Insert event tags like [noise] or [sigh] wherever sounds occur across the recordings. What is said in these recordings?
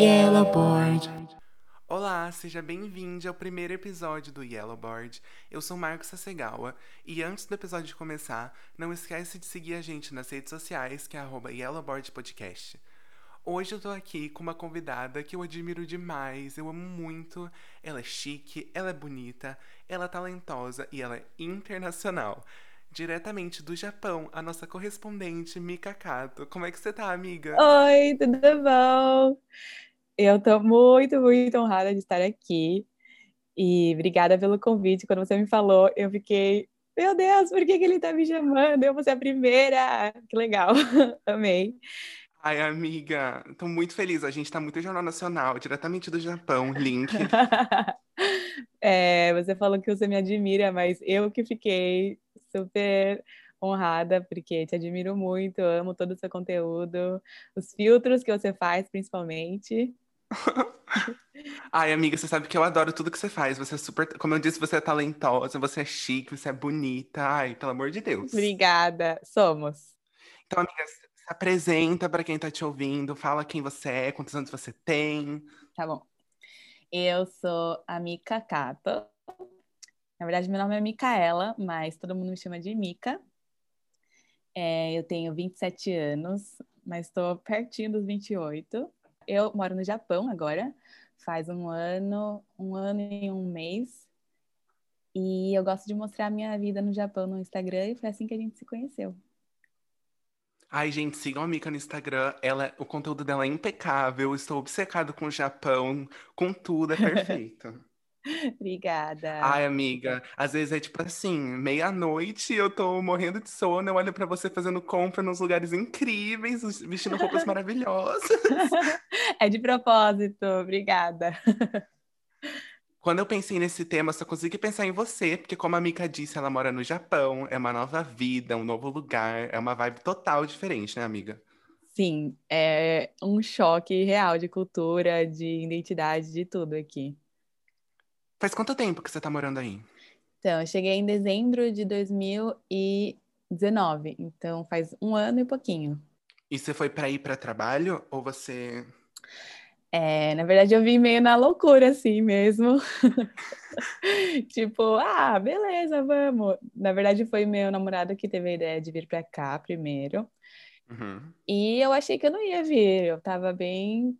Yellowboard. Olá, seja bem-vindo ao primeiro episódio do Yellowboard. Eu sou Marcos Sassegawa e antes do episódio começar, não esquece de seguir a gente nas redes sociais, que é arroba Yellowboard Podcast. Hoje eu tô aqui com uma convidada que eu admiro demais, eu amo muito. Ela é chique, ela é bonita, ela é talentosa e ela é internacional. Diretamente do Japão, a nossa correspondente Mika Kato. Como é que você tá, amiga? Oi, tudo bom? Eu tô muito, muito honrada de estar aqui. E obrigada pelo convite. Quando você me falou, eu fiquei, meu Deus, por que, que ele tá me chamando? Eu vou ser a primeira. Que legal. [laughs] Amei. Ai, amiga, tô muito feliz. A gente tá muito em Jornal Nacional, diretamente do Japão, link. [laughs] É, você falou que você me admira, mas eu que fiquei super honrada, porque te admiro muito, amo todo o seu conteúdo, os filtros que você faz, principalmente. [laughs] Ai, amiga, você sabe que eu adoro tudo que você faz. Você é super. Como eu disse, você é talentosa, você é chique, você é bonita. Ai, pelo amor de Deus. Obrigada. Somos. Então, amiga, se apresenta para quem tá te ouvindo, fala quem você é, quantos anos você tem. Tá bom. Eu sou a Mika Kato. Na verdade, meu nome é Micaela, mas todo mundo me chama de Mika. É, eu tenho 27 anos, mas estou pertinho dos 28. Eu moro no Japão agora, faz um ano, um ano e um mês. E eu gosto de mostrar a minha vida no Japão no Instagram e foi assim que a gente se conheceu. Ai, gente, sigam a Mika no Instagram. Ela, o conteúdo dela é impecável. Estou obcecado com o Japão, com tudo, é [laughs] perfeito. [laughs] Obrigada. Ai, amiga, às vezes é tipo assim, meia-noite, eu tô morrendo de sono, eu olho pra você fazendo compra nos lugares incríveis, vestindo roupas maravilhosas. [laughs] É de propósito, obrigada. [laughs] Quando eu pensei nesse tema, só consegui pensar em você, porque como a Mika disse, ela mora no Japão, é uma nova vida, um novo lugar, é uma vibe total diferente, né, amiga? Sim, é um choque real de cultura, de identidade, de tudo aqui. Faz quanto tempo que você tá morando aí? Então, eu cheguei em dezembro de 2019, então faz um ano e pouquinho. E você foi para ir para trabalho ou você É, na verdade, eu vim meio na loucura, assim mesmo. [laughs] tipo, ah, beleza, vamos. Na verdade, foi meu namorado que teve a ideia de vir para cá primeiro. Uhum. E eu achei que eu não ia vir. Eu tava bem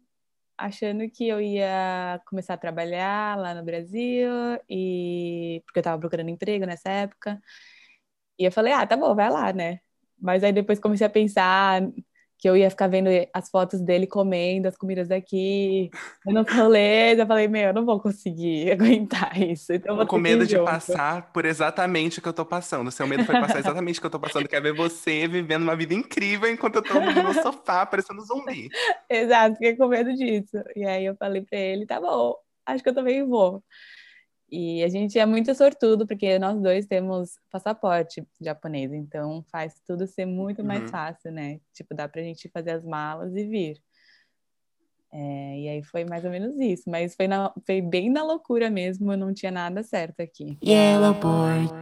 achando que eu ia começar a trabalhar lá no Brasil e porque eu tava procurando emprego nessa época. E eu falei, ah, tá bom, vai lá, né? Mas aí depois comecei a pensar que eu ia ficar vendo as fotos dele comendo as comidas daqui, nos [laughs] rolês. Eu falei, meu, eu não vou conseguir [laughs] aguentar isso. Então eu vou com medo de junto. passar por exatamente o que eu tô passando. Seu medo foi passar exatamente o que eu tô passando. Quer ver você vivendo uma vida incrível enquanto eu tô no sofá, parecendo zumbi. [laughs] Exato, fiquei com medo disso. E aí eu falei pra ele, tá bom, acho que eu também vou. E a gente é muito sortudo, porque nós dois temos passaporte japonês, então faz tudo ser muito mais Uhum. fácil, né? Tipo, dá pra gente fazer as malas e vir. É, e aí foi mais ou menos isso, mas foi, na- foi bem na loucura mesmo, não tinha nada certo aqui. Yellowboard.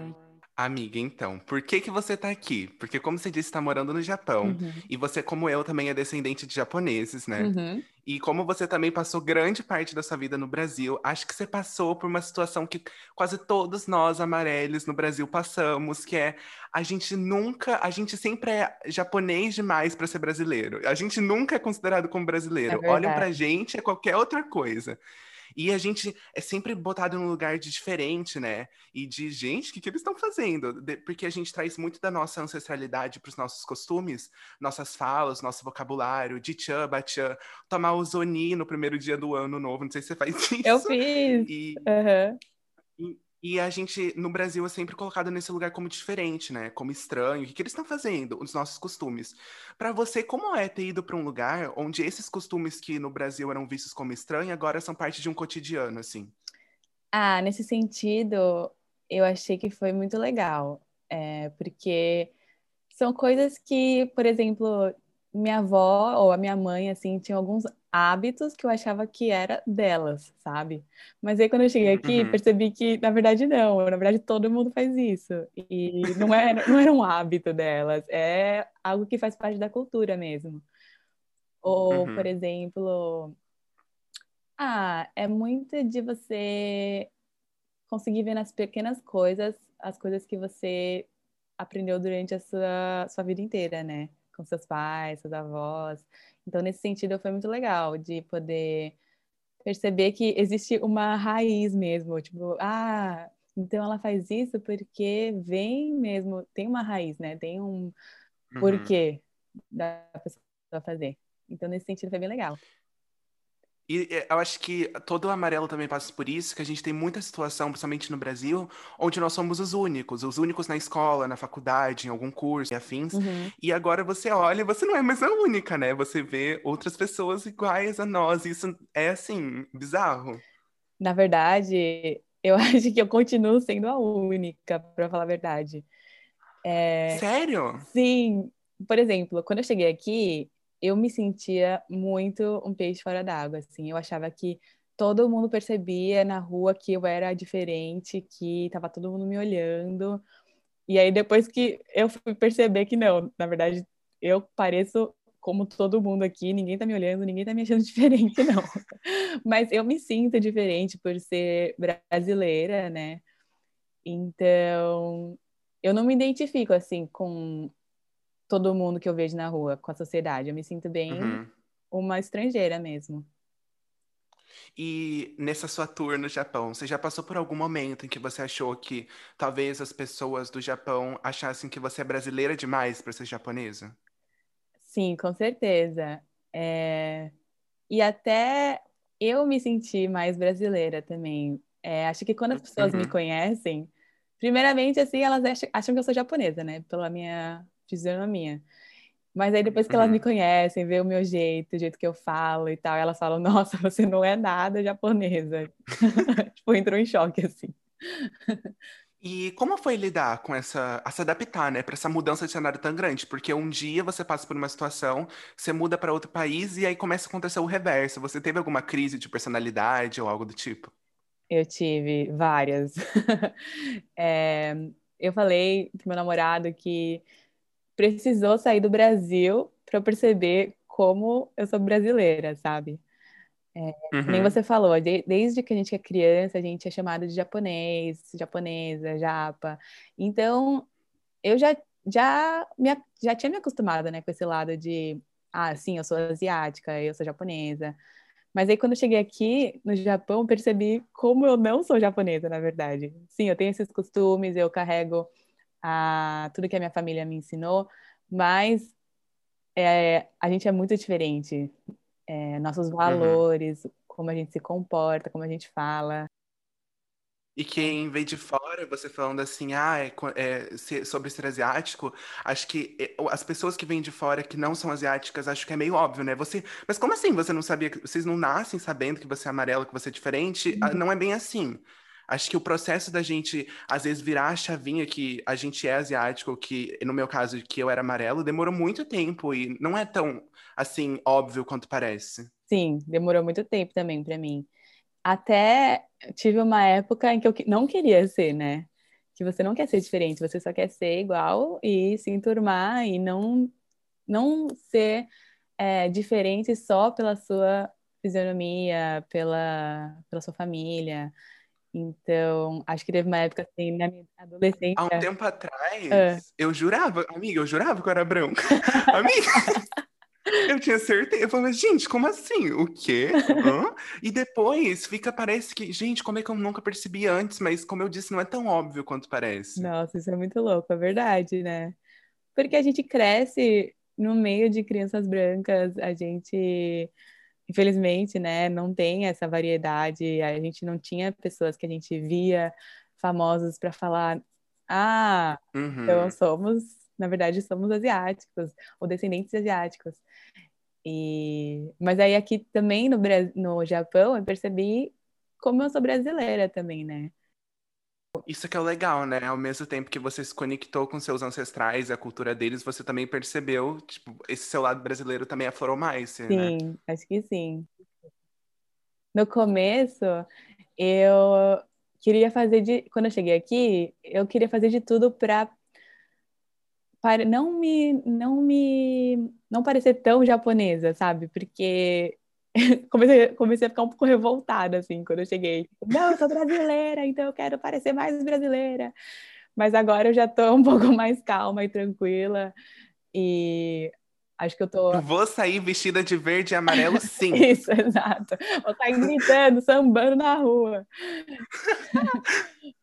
Amiga, então, por que que você tá aqui? Porque como você disse, tá morando no Japão. Uhum, E você, como eu, também é descendente de japoneses, né? uhum. E como você também passou grande parte da sua vida no Brasil, acho que você passou por uma situação que quase todos nós amarelos no Brasil passamos, que é a gente nunca, a gente sempre é japonês demais para ser brasileiro. A gente nunca é considerado como brasileiro. É Olham pra gente é qualquer outra coisa. E a gente é sempre botado num lugar de diferente, né? E de, gente, o que, que eles estão fazendo? De- porque a gente traz muito da nossa ancestralidade para os nossos costumes, nossas falas, nosso vocabulário, de tchan, bachan, tomar o zoni no primeiro dia do ano novo, não sei se você faz [laughs] isso. Eu fiz. E, Aham. e a gente, no Brasil, é sempre colocado nesse lugar como diferente, né? Como estranho. O que, eles estão fazendo? Os nossos costumes. Para você, como é ter ido para um lugar onde esses costumes que no Brasil eram vistos como estranhos, agora são parte de um cotidiano, assim? Ah, nesse sentido, eu achei que foi muito legal, é, porque são coisas que, por exemplo, minha avó ou a minha mãe, assim, tinham alguns hábitos que eu achava que era delas, sabe? Mas aí quando eu cheguei aqui, Uhum. percebi que, na verdade, não, na verdade, todo mundo faz isso. E não era, não era um hábito delas, é algo que faz parte da cultura mesmo. Ou, Uhum. por exemplo, Ah, é muito de você conseguir ver nas pequenas coisas as coisas que você aprendeu durante a sua, sua vida inteira, né? Com seus pais, seus avós. Então, nesse sentido, foi muito legal de poder perceber que existe uma raiz mesmo. Tipo, ah, então ela faz isso porque vem mesmo, tem uma raiz, né? Tem um uhum. porquê da pessoa fazer. Então, nesse sentido, foi bem legal. E eu acho que todo o amarelo também passa por isso, que a gente tem muita situação, principalmente no Brasil, onde nós somos os únicos, os únicos na escola, na faculdade, em algum curso e afins. Uhum. E agora você olha, você não é mais a única, né? Você vê outras pessoas iguais a nós. E isso é assim, bizarro. Na verdade, eu [laughs] acho que eu continuo sendo a única, para falar a verdade. É... Sério? Sim. Por exemplo, quando eu cheguei aqui, eu me sentia muito um peixe fora d'água, assim. Eu achava que todo mundo percebia na rua que eu era diferente, que tava todo mundo me olhando. E aí depois que eu fui perceber que não, na verdade, eu pareço como todo mundo aqui, ninguém tá me olhando, ninguém tá me achando [laughs] diferente, não. Mas eu me sinto diferente por ser brasileira, né? Então, eu não me identifico assim com todo mundo que eu vejo na rua, com a sociedade. Eu me sinto bem uhum. uma estrangeira mesmo. E nessa sua tour no Japão, você já passou por algum momento em que você achou que talvez as pessoas do Japão achassem que você é brasileira demais para ser japonesa? Sim, com certeza. É... E até eu me senti mais brasileira também. É, acho que quando as pessoas uhum. me conhecem, primeiramente, assim, elas acham que eu sou japonesa, né? Pela minha fisionomia. Mas aí depois que elas me uhum. conhecem, vê o meu jeito, o jeito que eu falo e tal, elas falam, nossa, [laughs] você não é nada japonesa. [laughs] tipo, entrou em choque, assim. E como foi lidar com essa, a se adaptar, né, para essa mudança de cenário tão grande? Porque um dia você passa por uma situação, você muda para outro país e aí começa a acontecer o reverso. Você teve alguma crise de personalidade ou algo do tipo? Eu tive várias. [laughs] é, eu falei pro meu namorado que precisou sair do Brasil para perceber como eu sou brasileira, sabe? É, uhum. Nem você falou, de, desde que a gente é criança, a gente é chamado de japonês, japonesa, japa. Então, eu já, já, me, já tinha me acostumado né, com esse lado de, ah, sim, eu sou asiática, eu sou japonesa. Mas aí, quando eu cheguei aqui no Japão, percebi como eu não sou japonesa, na verdade. Sim, eu tenho esses costumes, eu carrego a, tudo que a minha família me ensinou, mas é, a gente é muito diferente. É, nossos uhum. valores, uhum. como a gente se comporta, como a gente fala. E quem vem de fora, você falando assim, ah, é, é, sobre ser asiático, acho que é, as pessoas que vêm de fora que não são asiáticas, acho que é meio óbvio, né? Você, mas como assim você não sabia? Vocês não nascem sabendo que você é amarelo, que você é diferente? Ah, uhum. Não é bem assim. Acho que o processo da gente, às vezes, virar a chavinha que a gente é asiático, que no meu caso, que eu era amarelo, demorou muito tempo e não é tão, assim, óbvio quanto parece. Sim, demorou muito tempo também para mim. Até tive uma época em que eu não queria ser, né? Que você não quer ser diferente, você só quer ser igual e se enturmar e não, não ser é, diferente só pela sua fisionomia, pela, pela sua família. Então, acho que teve uma época assim, na minha adolescência. Há um tempo atrás, uh. eu jurava, amiga, eu jurava que eu era branca. [laughs] amiga, eu tinha certeza. Eu falei, gente, como assim? O quê? Hã? E depois fica, parece que, gente, como é que eu nunca percebi antes? Mas, como eu disse, não é tão óbvio quanto parece. Nossa, isso é muito louco, é verdade, né? Porque a gente cresce no meio de crianças brancas, a gente infelizmente, né, não tem essa variedade. A gente não tinha pessoas que a gente via famosos para falar, ah, uhum. então somos, na verdade, somos asiáticos ou descendentes asiáticos. E, mas aí aqui também no, no Japão eu percebi como eu sou brasileira também, né? Isso que é o legal, né? Ao mesmo tempo que você se conectou com seus ancestrais e a cultura deles, você também percebeu, tipo, esse seu lado brasileiro também aflorou mais, sim, né? acho que sim. No começo, eu queria fazer de... Quando eu cheguei aqui, eu queria fazer de tudo para para não me não me não parecer tão japonesa, sabe? Porque [laughs] comecei, comecei a ficar um pouco revoltada, assim, quando eu cheguei. Não, eu sou brasileira, então eu quero parecer mais brasileira. Mas agora eu já tô um [laughs] pouco mais calma e tranquila. E acho que eu tô. Vou sair vestida de verde e amarelo, sim. [laughs] Isso, exato. Vou sair gritando, sambando na rua.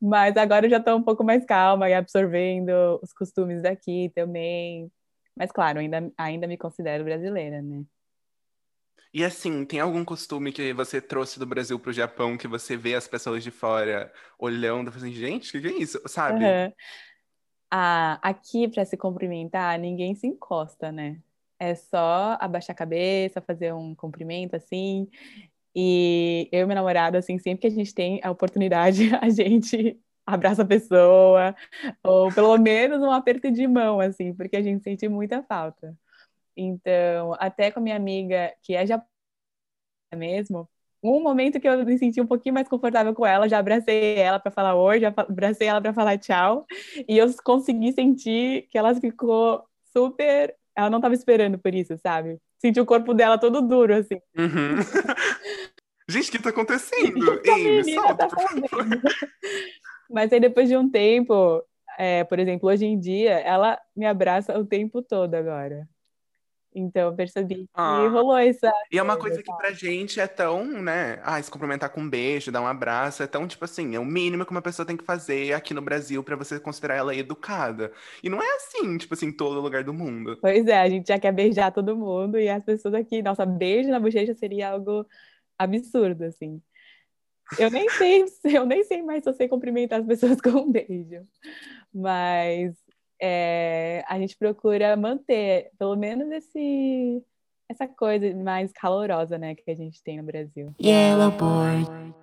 Mas agora eu já tô um pouco mais calma e absorvendo os costumes daqui também. Mas claro, ainda, ainda me considero brasileira, né? E assim, tem algum costume que você trouxe do Brasil pro Japão que você vê as pessoas de fora olhando, fazendo, assim, gente, o que, que é isso? Sabe? Uhum. Ah, aqui, para se cumprimentar, ninguém se encosta, né? É só abaixar a cabeça, fazer um cumprimento assim. E eu e meu namorado, assim, sempre que a gente tem a oportunidade, [laughs] a gente abraça a pessoa, ou pelo menos um aperto de mão, assim, porque a gente sente muita falta. Então, até com a minha amiga, que é japonesa mesmo, um momento que eu me senti um pouquinho mais confortável com ela, já abracei ela para falar oi, já abracei ela para falar tchau, e eu consegui sentir que ela ficou super. Ela não estava esperando por isso, sabe? Senti o corpo dela todo duro, assim. Uhum. [laughs] Gente, o que está acontecendo? [laughs] Que Ei, me solta, tá [laughs] Mas aí depois de um tempo, é, por exemplo, hoje em dia, ela me abraça o tempo todo agora. Então eu percebi ah, que rolou essa. E é uma coisa que pra gente é tão, né? Ah, se cumprimentar com um beijo, dar um abraço, é tão, tipo assim, é o mínimo que uma pessoa tem que fazer aqui no Brasil para você considerar ela educada. E não é assim, tipo assim, em todo lugar do mundo. Pois é, a gente já quer beijar todo mundo e as pessoas aqui, nossa, beijo na bochecha seria algo absurdo, assim. Eu nem sei, [laughs] eu nem sei mais se eu sei cumprimentar as pessoas [laughs] com um beijo. Mas é, a gente procura manter, pelo menos esse essa coisa mais calorosa, né, que a gente tem no Brasil. Yellow boy.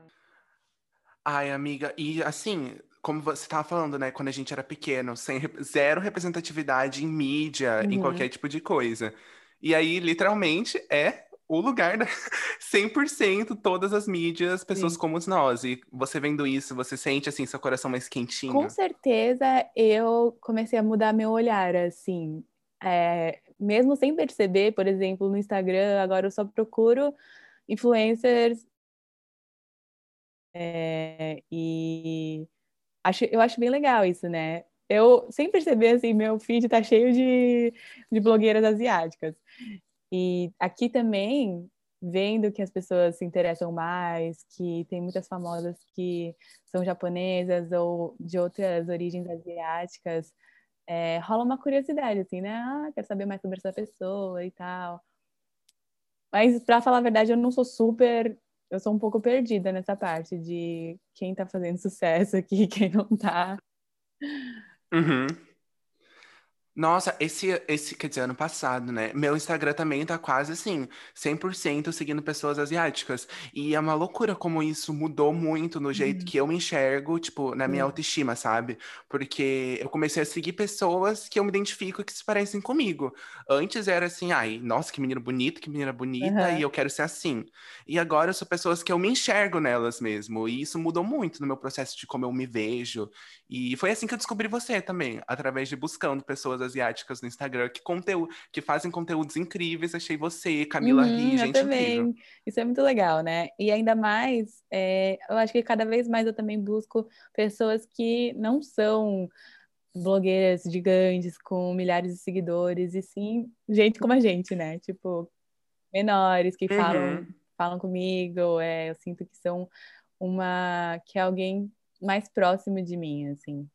Ai, amiga, e assim, como você estava falando, né, quando a gente era pequeno, sem zero representatividade em mídia, uhum. em qualquer tipo de coisa. E aí, literalmente, é o lugar da [laughs] 100% todas as mídias, pessoas Sim. como nós. E você vendo isso, você sente assim seu coração mais quentinho? Com certeza, eu comecei a mudar meu olhar, assim, é, mesmo sem perceber, por exemplo, no Instagram, agora eu só procuro influencers é, e acho, eu acho bem legal isso, né? Eu, sem perceber, assim, meu feed tá cheio de, de blogueiras asiáticas. E aqui também, vendo que as pessoas se interessam mais, que tem muitas famosas que são japonesas ou de outras origens asiáticas, é, rola uma curiosidade, assim, né? Ah, quero saber mais sobre essa pessoa e tal. Mas, para falar a verdade, eu não sou super. Eu sou um pouco perdida nessa parte de quem tá fazendo [laughs] sucesso aqui, quem não tá. Uhum. Nossa, esse, esse, quer dizer, ano passado, né? Meu Instagram também tá quase assim, 100% seguindo pessoas asiáticas. E é uma loucura como isso mudou muito no jeito uhum. que eu me enxergo, tipo, na minha uhum. autoestima, sabe? Porque eu comecei a seguir pessoas que eu me identifico que se parecem comigo. Antes era assim, ai, nossa, que menino bonito, que menina bonita, uhum. e eu quero ser assim. E agora são pessoas que eu me enxergo nelas mesmo. E isso mudou muito no meu processo de como eu me vejo. E foi assim que eu descobri você também, através de buscando pessoas asiáticas no Instagram que, conteúdo, que fazem conteúdos incríveis. Achei você, Camila uhum, Ri, gente também. incrível. Isso é muito legal, né? E ainda mais, é, eu acho que cada vez mais eu também busco pessoas que não são blogueiras gigantes com milhares de seguidores, e sim gente como a gente, né? Tipo, menores que uhum. falam, falam comigo, é, eu sinto que são uma que é alguém mais próximo de mim, assim.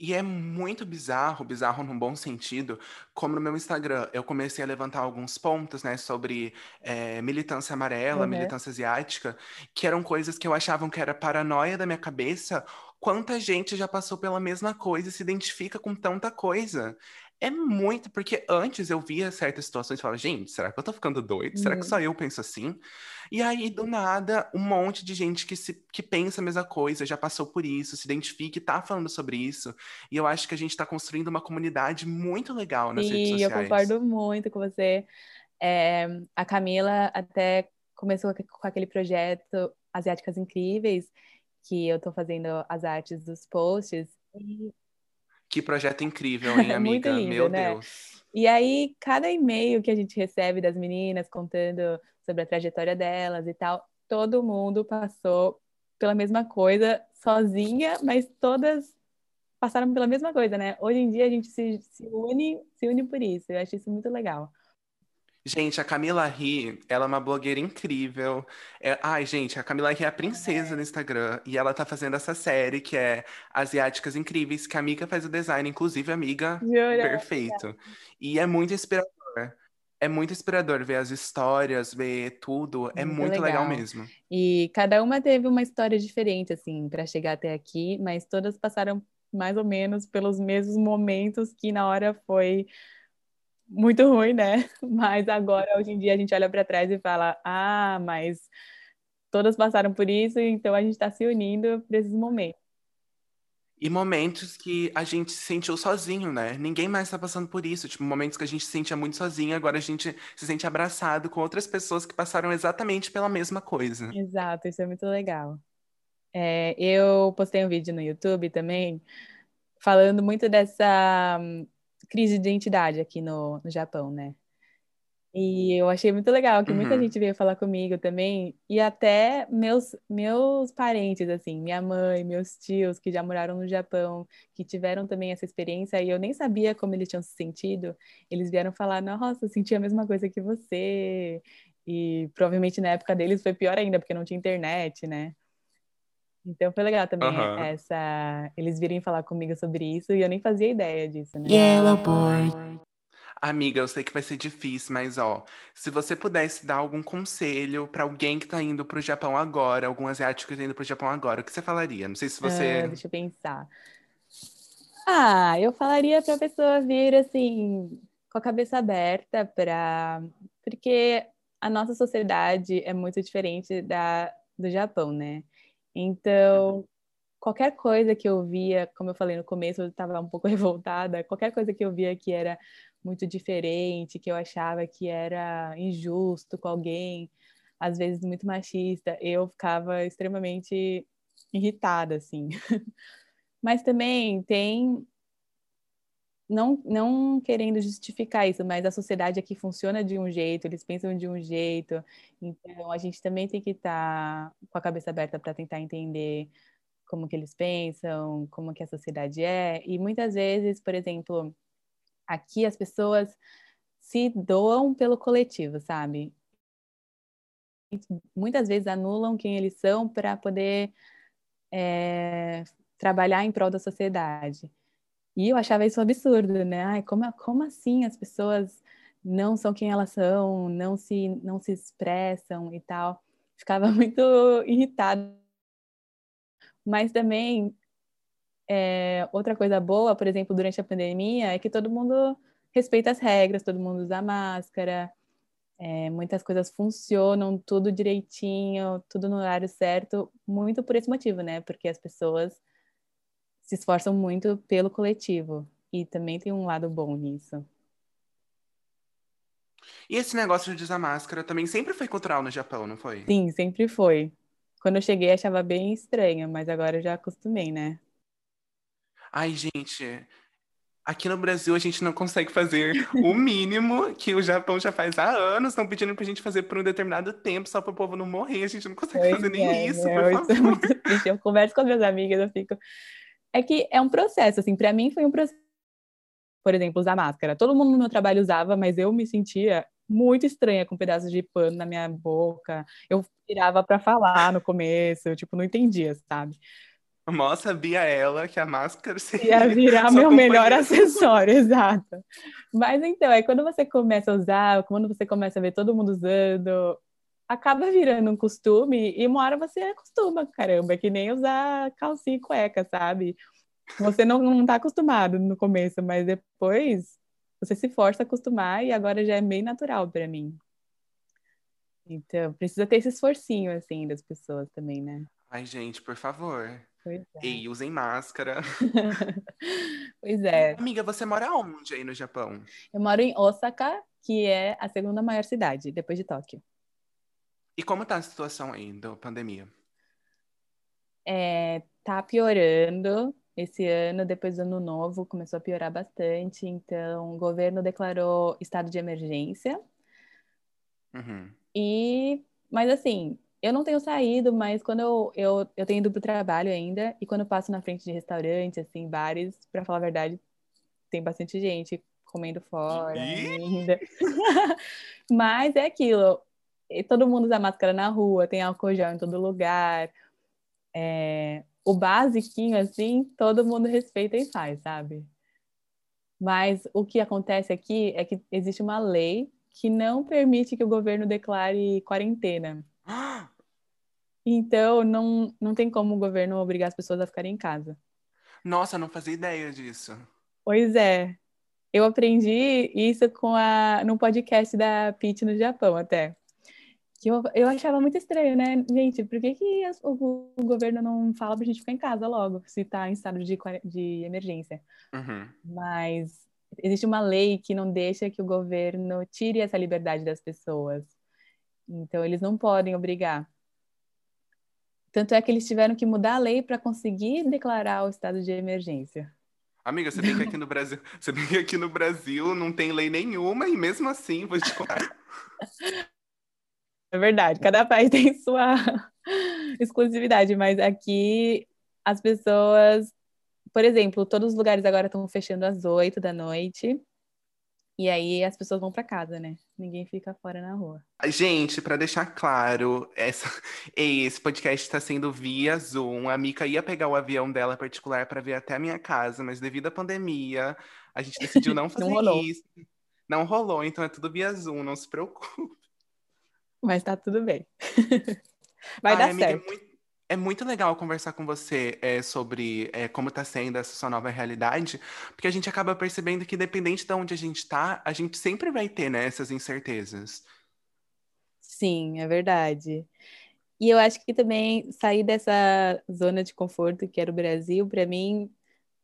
E é muito bizarro, bizarro num bom sentido, como no meu Instagram eu comecei a levantar alguns pontos, né, sobre é, militância amarela, uhum. militância asiática, que eram coisas que eu achava que era paranoia da minha cabeça. Quanta gente já passou pela mesma coisa e se identifica com tanta coisa. É muito, porque antes eu via certas situações e falava, gente, será que eu tô ficando doido? Será que uhum. só eu penso assim? E aí, do nada, um monte de gente que, se, que pensa a mesma coisa, já passou por isso, se identifica e tá falando sobre isso. E eu acho que a gente tá construindo uma comunidade muito legal nas Sim, redes sociais. eu concordo muito com você. É, a Camila até começou com aquele projeto Asiáticas Incríveis, que eu tô fazendo as artes dos posts. E Que projeto incrível, hein, [laughs] amiga? Lindo, Meu né? Deus. E aí, cada e-mail que a gente recebe das meninas contando sobre a trajetória delas e tal, todo mundo passou pela mesma coisa, sozinha, mas todas passaram pela mesma coisa, né? Hoje em dia a gente se, se une, se une por isso. Eu acho isso muito legal. Gente, a Camila Ri, ela é uma blogueira incrível. É- ai, gente, a Camila Ri é a princesa no Instagram e ela tá fazendo essa série que é Asiáticas Incríveis, que a amiga faz o design, inclusive, amiga, Jura? perfeito. E é muito inspirador. É muito inspirador ver as histórias, ver tudo. É Muito muito legal legal. mesmo. E cada uma teve uma história diferente, assim, para chegar até aqui, mas todas passaram mais ou menos pelos mesmos momentos que na hora foi muito ruim, né? [laughs] Mas agora, hoje em dia, a gente olha para trás e fala: ah, mas todas passaram por isso, então a gente está se unindo para esses momentos. E momentos que a gente se sentiu sozinho, né? Ninguém mais tá passando por isso. Tipo, momentos que a gente se sentia muito sozinho, agora a gente se sente abraçado com outras pessoas que passaram exatamente pela mesma coisa. Exato, isso é muito legal. É, eu postei um vídeo no YouTube também falando muito dessa crise de identidade aqui no, no Japão, né? E eu achei muito legal que muita Uhum. gente veio falar comigo também, e até meus, meus parentes, assim, minha mãe, meus tios que já moraram no Japão, que tiveram também essa experiência, e eu nem sabia como eles tinham se sentido, eles vieram falar, nossa, eu senti a mesma coisa que você, e provavelmente na época deles foi pior ainda, porque não tinha internet, né? Então foi legal também essa, eles virem falar comigo sobre isso, e eu nem fazia ideia disso, né? Amiga, eu sei que vai ser difícil, mas ó, se você pudesse dar algum conselho pra alguém que tá indo pro Japão agora, algum asiático que tá indo pro Japão agora, o que você falaria? Não sei se Ah, você. deixa eu pensar. Ah, eu falaria para a pessoa vir assim, com a cabeça aberta para. Porque a nossa sociedade é muito diferente da do Japão, né? Então, qualquer coisa que eu via, como eu falei no começo, eu estava um pouco [laughs] revoltada, qualquer coisa que eu via que era muito diferente, que eu achava que era injusto com alguém, às vezes muito machista, eu ficava extremamente irritada, assim. [laughs] Mas também tem, não, não querendo justificar isso, mas a sociedade aqui funciona de um jeito, eles pensam de um jeito, então a gente também tem que estar com a cabeça aberta para tentar entender como que eles pensam, como que a sociedade é, e muitas vezes, por exemplo, aqui as pessoas se doam pelo coletivo, sabe? Muitas vezes anulam quem eles são para poder é, trabalhar em prol da sociedade. E eu achava isso absurdo, né? Ai, como, como assim as pessoas não são quem elas são, não se, não se expressam e tal. Ficava [laughs] muito irritada. Mas também, é, outra coisa boa, por exemplo, durante a pandemia, é que todo mundo respeita as regras, todo mundo usa máscara, é, muitas coisas funcionam, tudo direitinho, tudo no horário certo, muito por esse motivo, né? Porque as pessoas se esforçam muito pelo coletivo. E também tem um lado bom nisso. E esse negócio de usar máscara também sempre foi cultural no Japão, não foi? Sim, sempre foi. Quando eu cheguei, achava bem estranho, mas agora eu já acostumei, né? Ai, gente, aqui no Brasil a gente não consegue fazer [laughs] o mínimo que o Japão já faz há anos, estão pedindo pra gente fazer por um determinado tempo só para o povo não morrer. A gente não consegue Pois fazer nem é, isso, meu, por isso é favor. triste. Eu converso com as minhas amigas, eu fico. É que é um processo, assim, para mim foi um processo. Por exemplo, usar máscara. Todo mundo no meu trabalho usava, mas eu me sentia muito estranha com pedaços de pano na minha boca. Eu tirava para falar no começo, eu, tipo, não entendia, sabe? Mal sabia ela que a máscara Ia seria [laughs] virar sua meu melhor acessório, [laughs] exato. Mas então, é quando você começa a usar, quando você começa a ver todo mundo usando, acaba virando um costume e uma hora você acostuma, caramba, é que nem usar calcinha e cueca, sabe? Você não, não tá acostumado no começo, mas depois você se força a acostumar e agora já é bem natural para mim. Então, precisa ter esse esforcinho, assim, das pessoas também, né? Ai, gente, por favor. Pois é. Ei, usem máscara. [laughs] Pois é. Amiga, você mora onde aí no Japão? Eu moro em Osaka, que é a segunda maior cidade, depois de Tóquio. E como tá a situação aí da pandemia? É, tá piorando. esse ano, depois do ano novo, começou a piorar bastante. Então, o governo declarou estado de emergência. Uhum. E, mas assim, eu não tenho saído, mas quando eu, eu, eu tenho ido pro trabalho ainda, e quando eu passo na frente de restaurantes, assim, bares, para falar a verdade, tem bastante gente comendo fora ainda. [laughs] mas é aquilo, todo mundo usa máscara na rua, tem álcool gel em todo lugar. É, o basiquinho, assim, todo mundo respeita e faz, sabe? Mas o que acontece aqui é que existe uma lei que não permite que o governo declare quarentena. Então, não, não tem como o governo obrigar as pessoas a ficarem em casa. Nossa, não fazia ideia disso. Pois é. Eu aprendi isso com a, no podcast da Pete no Japão, até. Que eu, eu achava muito estranho, né? Gente, por que, que o, o governo não fala pra gente ficar em casa logo, se tá em estado de, de emergência? Uhum. Mas existe uma lei que não deixa que o governo tire essa liberdade das pessoas. Então, eles não podem obrigar. Tanto é que eles tiveram que mudar a lei para conseguir declarar o estado de emergência. Amiga, você vê que aqui no Brasil, você vê que aqui no Brasil não tem lei nenhuma e mesmo assim, vou te contar. É verdade, cada país [laughs] tem sua exclusividade, mas aqui as pessoas, por exemplo, todos os lugares agora estão fechando às oito da noite. E aí as pessoas vão para casa, né? Ninguém fica fora na rua. Gente, para deixar claro, essa, [laughs] esse podcast está sendo via Zoom. A Mica ia pegar o avião dela particular para vir até a minha casa, mas devido à pandemia, a gente decidiu não [laughs] fazer não isso. Não rolou, então é tudo via Zoom, não se preocupe. Mas tá tudo bem. [laughs] Vai Ai, dar amiga, é certo. É muito, é muito, legal conversar com você é, sobre é, como tá sendo essa sua nova realidade, porque a gente acaba percebendo que, dependente de onde a gente tá, a gente sempre vai ter né, essas incertezas. Sim, é verdade. E eu acho que também sair dessa zona de conforto que era o Brasil, para mim,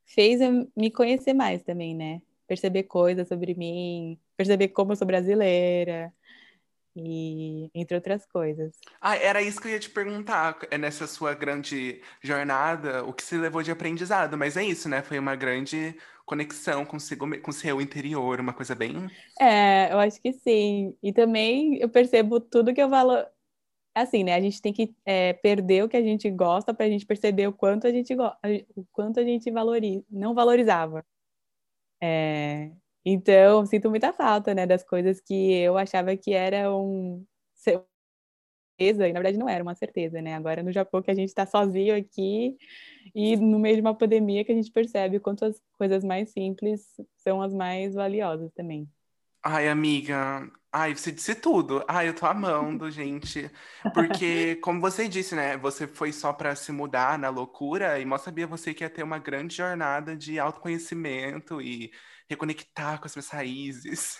fez eu me conhecer mais também, né? Perceber coisas sobre mim, perceber como eu sou brasileira, e entre outras coisas. Ah, era isso que eu ia te perguntar, é nessa sua grande jornada, o que se levou de aprendizado, mas é isso, né? Foi uma grande conexão consigo, com seu interior, uma coisa bem... É, eu acho que sim, e também eu percebo tudo que eu valor... Assim, né, a gente tem que é, perder o que a gente gosta para a gente perceber o quanto a gente, go... o quanto a gente valoriza, não valorizava. É, então, sinto muita falta, né, das coisas que eu achava que eram certeza, e na verdade não era uma certeza, né? Agora no Japão que a gente está sozinho aqui e no meio de uma pandemia que a gente percebe o quanto as coisas mais simples são as mais valiosas também. Ai, amiga, ai, você disse tudo. Ai, eu tô amando, [laughs] gente. Porque, como você disse, né? Você foi só para se mudar na loucura e mal sabia você que ia ter uma grande jornada de autoconhecimento e reconectar com as minhas raízes.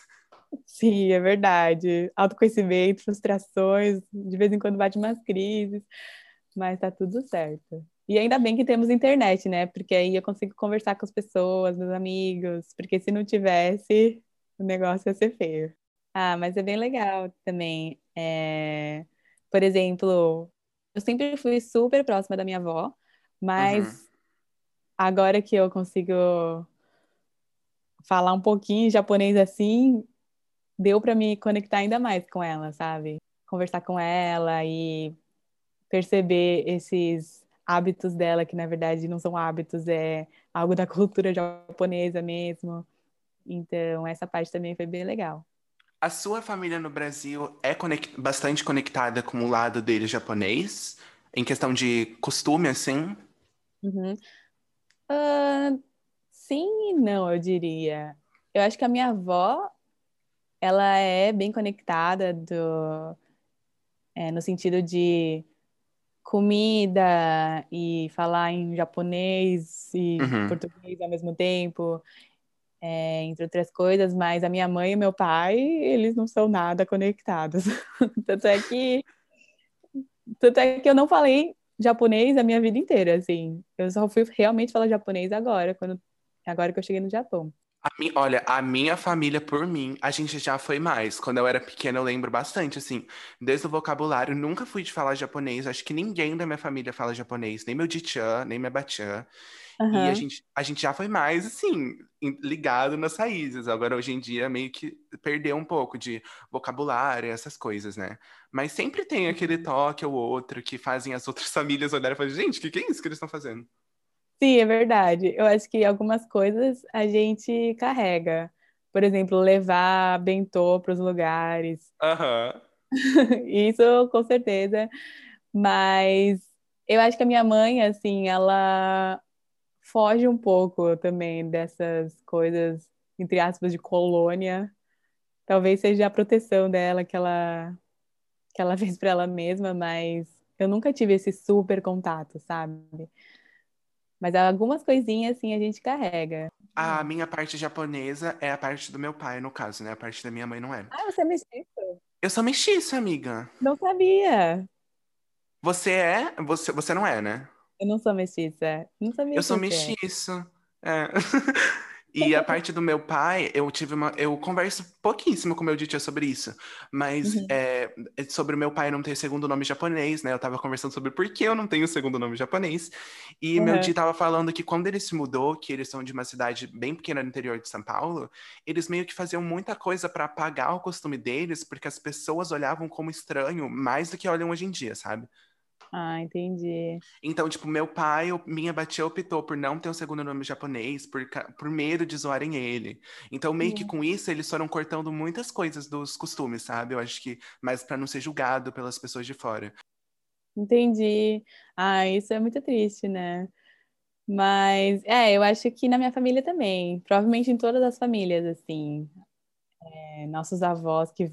Sim, é verdade. Autoconhecimento, frustrações, de vez em quando bate umas crises, mas tá tudo certo. E ainda bem que temos internet, né? Porque aí eu consigo conversar com as pessoas, meus amigos, porque se não tivesse, o negócio ia ser feio. Ah, mas é bem legal também. É... Por exemplo, eu sempre fui super próxima da minha avó, mas uhum. agora que eu consigo falar um pouquinho japonês assim, deu para me conectar ainda mais com ela, sabe? Conversar com ela e perceber esses hábitos dela, que na verdade não são hábitos, é algo da [laughs] cultura japonesa mesmo. Então, essa parte também foi bem legal. A sua família no Brasil é conect... bastante conectada com o lado dele japonês? Em questão de costume, assim? Uhum. Uh, Sim e não, eu diria. Eu acho que a minha avó, ela é bem conectada do, é, no sentido de comida e falar em japonês e uhum. português ao mesmo tempo, é, entre outras coisas, mas a minha mãe e meu pai, eles não são nada conectados. [laughs] tanto é que tanto é que eu não falei japonês a minha vida inteira, assim. Eu só fui realmente falar japonês agora, quando agora que eu cheguei no Japão. A mi- olha, a minha família, por mim, a gente já foi mais. Quando eu era pequena, eu lembro bastante, assim, desde o vocabulário, nunca fui de falar japonês. Acho que ninguém da minha família fala japonês, nem meu Dichan, nem minha Bachan. E a gente, a gente já foi mais, assim, ligado nas raízes. Agora, hoje em dia, meio que perdeu um pouco de vocabulário, essas coisas, né? Mas sempre tem aquele toque ou outro que fazem as outras [laughs] famílias olharem e falarem, gente, o que que é isso que eles estão fazendo? Sim, é verdade. Eu acho que algumas coisas a gente carrega. Por exemplo, levar bentô para os lugares. Aham. [laughs] Isso, com certeza. Mas eu acho que a minha mãe, assim, ela foge um pouco também dessas coisas, entre aspas, de colônia. Talvez seja a proteção dela que ela, que ela [laughs] fez para ela mesma, mas eu nunca tive esse super contato, sabe? Mas algumas coisinhas, assim, a gente carrega. A minha parte japonesa é a parte do meu pai, no caso, né? A parte da minha mãe não é. Ah, você é mestiço? Eu sou mestiça, amiga. Não sabia. Você é? Você, você não é, né? Eu não sou mestiça. Não sabia Eu sou você é. [laughs] É. E a parte do meu pai, eu tive uma. Eu converso pouquíssimo com meu tia sobre isso. Mas Uhum. é, sobre o meu pai não ter segundo nome japonês, né? Eu tava conversando sobre por que eu não tenho segundo nome japonês. E meu Uhum. tio tava falando que quando ele se mudou, que eles são de uma cidade bem pequena no interior de São Paulo, eles meio que faziam muita coisa pra apagar o costume deles, porque as pessoas olhavam como estranho mais do que olham hoje em dia, sabe? Ah, entendi. Então, tipo, meu pai, minha batia optou por não ter um segundo nome japonês por, por medo de zoarem ele. Então, meio que com isso, eles foram cortando muitas coisas dos costumes, sabe? Eu acho que mais pra não ser julgado pelas pessoas de fora. Entendi. Ah, isso é muito triste, né? Mas, é, eu acho que na minha família também. Provavelmente em todas as famílias, assim. É, nossos avós que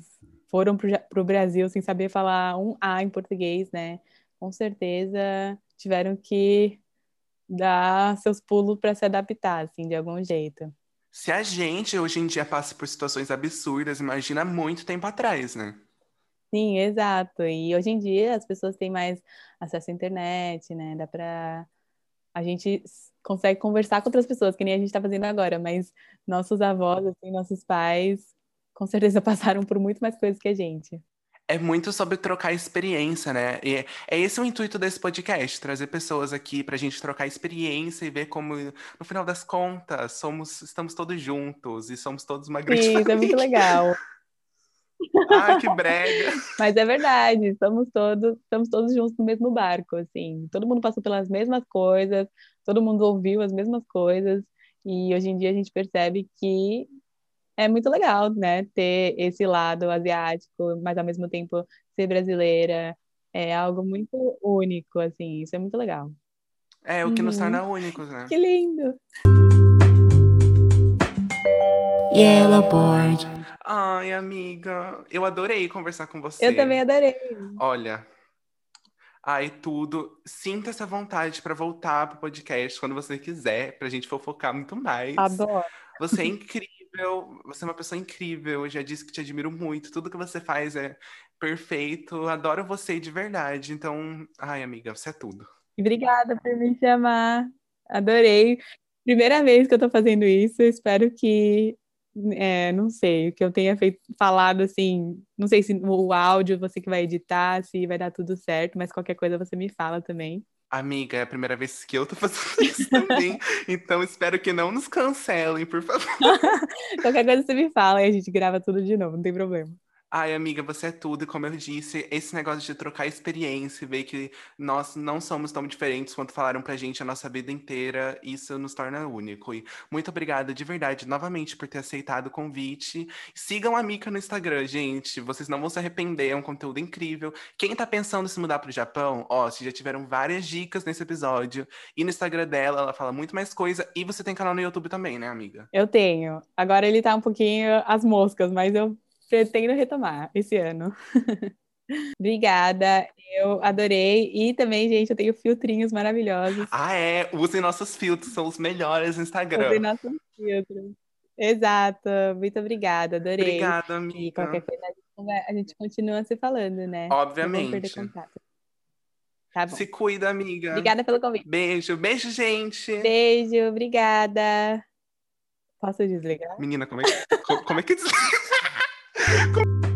foram para o Brasil sem saber falar um A em português, né? Com certeza tiveram que dar seus pulos para se adaptar, assim, de algum jeito. Se a gente hoje em dia passa por situações absurdas, imagina muito tempo atrás, né? Sim, exato. E hoje em dia as pessoas têm mais acesso à internet, né? Dá pra. A gente consegue conversar com outras pessoas, que nem a gente tá fazendo agora, mas nossos avós, assim, nossos pais, com certeza [laughs] passaram por muito mais coisas que a gente. É muito sobre trocar experiência, né? E é esse o intuito desse podcast, trazer pessoas aqui pra gente trocar experiência e ver como, no final das contas, somos, estamos todos juntos e somos todos uma grande Sim, isso é muito família. legal. Ai, [laughs] que brega. Mas é verdade, estamos todos, estamos todos juntos no mesmo barco, assim. Todo mundo passou pelas mesmas coisas, todo mundo ouviu as mesmas coisas, e hoje em dia a gente percebe que é muito legal, né, ter esse lado asiático, mas ao mesmo tempo ser brasileira, é algo muito único, assim, isso é muito legal. É o que nos Uhum. torna únicos, né? Que lindo! Yellow board. Ai, amiga, eu adorei conversar com você. Eu também adorei. Olha, ai, tudo. Sinta essa vontade pra voltar pro podcast quando você quiser, pra gente fofocar muito mais. Adoro. Você é incrível, você é uma pessoa incrível. Já disse que te admiro muito. Tudo que você faz é perfeito. Adoro você de verdade. Então, ai, amiga, você é tudo. Obrigada por me chamar. Adorei. Primeira vez que eu tô fazendo isso. Espero que, é, não sei, que eu tenha feito, falado assim. Não sei se o áudio você que vai editar, se vai dar tudo certo, mas qualquer coisa você me fala também. Amiga, é a primeira vez que eu tô fazendo [laughs] isso também. Então, espero que não nos cancelem, por favor. [laughs] Qualquer coisa você me fala e a gente grava tudo de novo, não tem problema. Ai, amiga, você é tudo. E como eu disse, esse negócio de trocar experiência e ver que nós não somos tão diferentes quanto falaram pra gente a nossa vida inteira, isso nos torna único. E muito obrigada de verdade, novamente, por ter aceitado o convite. Sigam a Mika no Instagram, gente. Vocês não vão se arrepender, é um conteúdo incrível. Quem tá pensando em se mudar pro Japão, ó, vocês já tiveram várias dicas nesse episódio. E no Instagram dela, ela fala muito mais coisa. E você tem canal no YouTube também, né, amiga? Eu tenho. Agora ele tá um pouquinho às moscas, mas eu pretendo retomar esse ano. [laughs] Obrigada, eu adorei. E também, gente, eu tenho filtrinhos maravilhosos. Ah, é? Usem nossos filtros, são os melhores no Instagram. Usem nossos filtros. Exato, muito obrigada, adorei. Obrigada, E amiga. qualquer coisa a gente, continua se falando, né? Obviamente. contato. Tá bom. Se cuida, amiga. Obrigada pelo convite. Beijo, beijo, gente. Beijo, obrigada. Posso desligar? Menina, como é que, como é que [laughs] desliga? Como-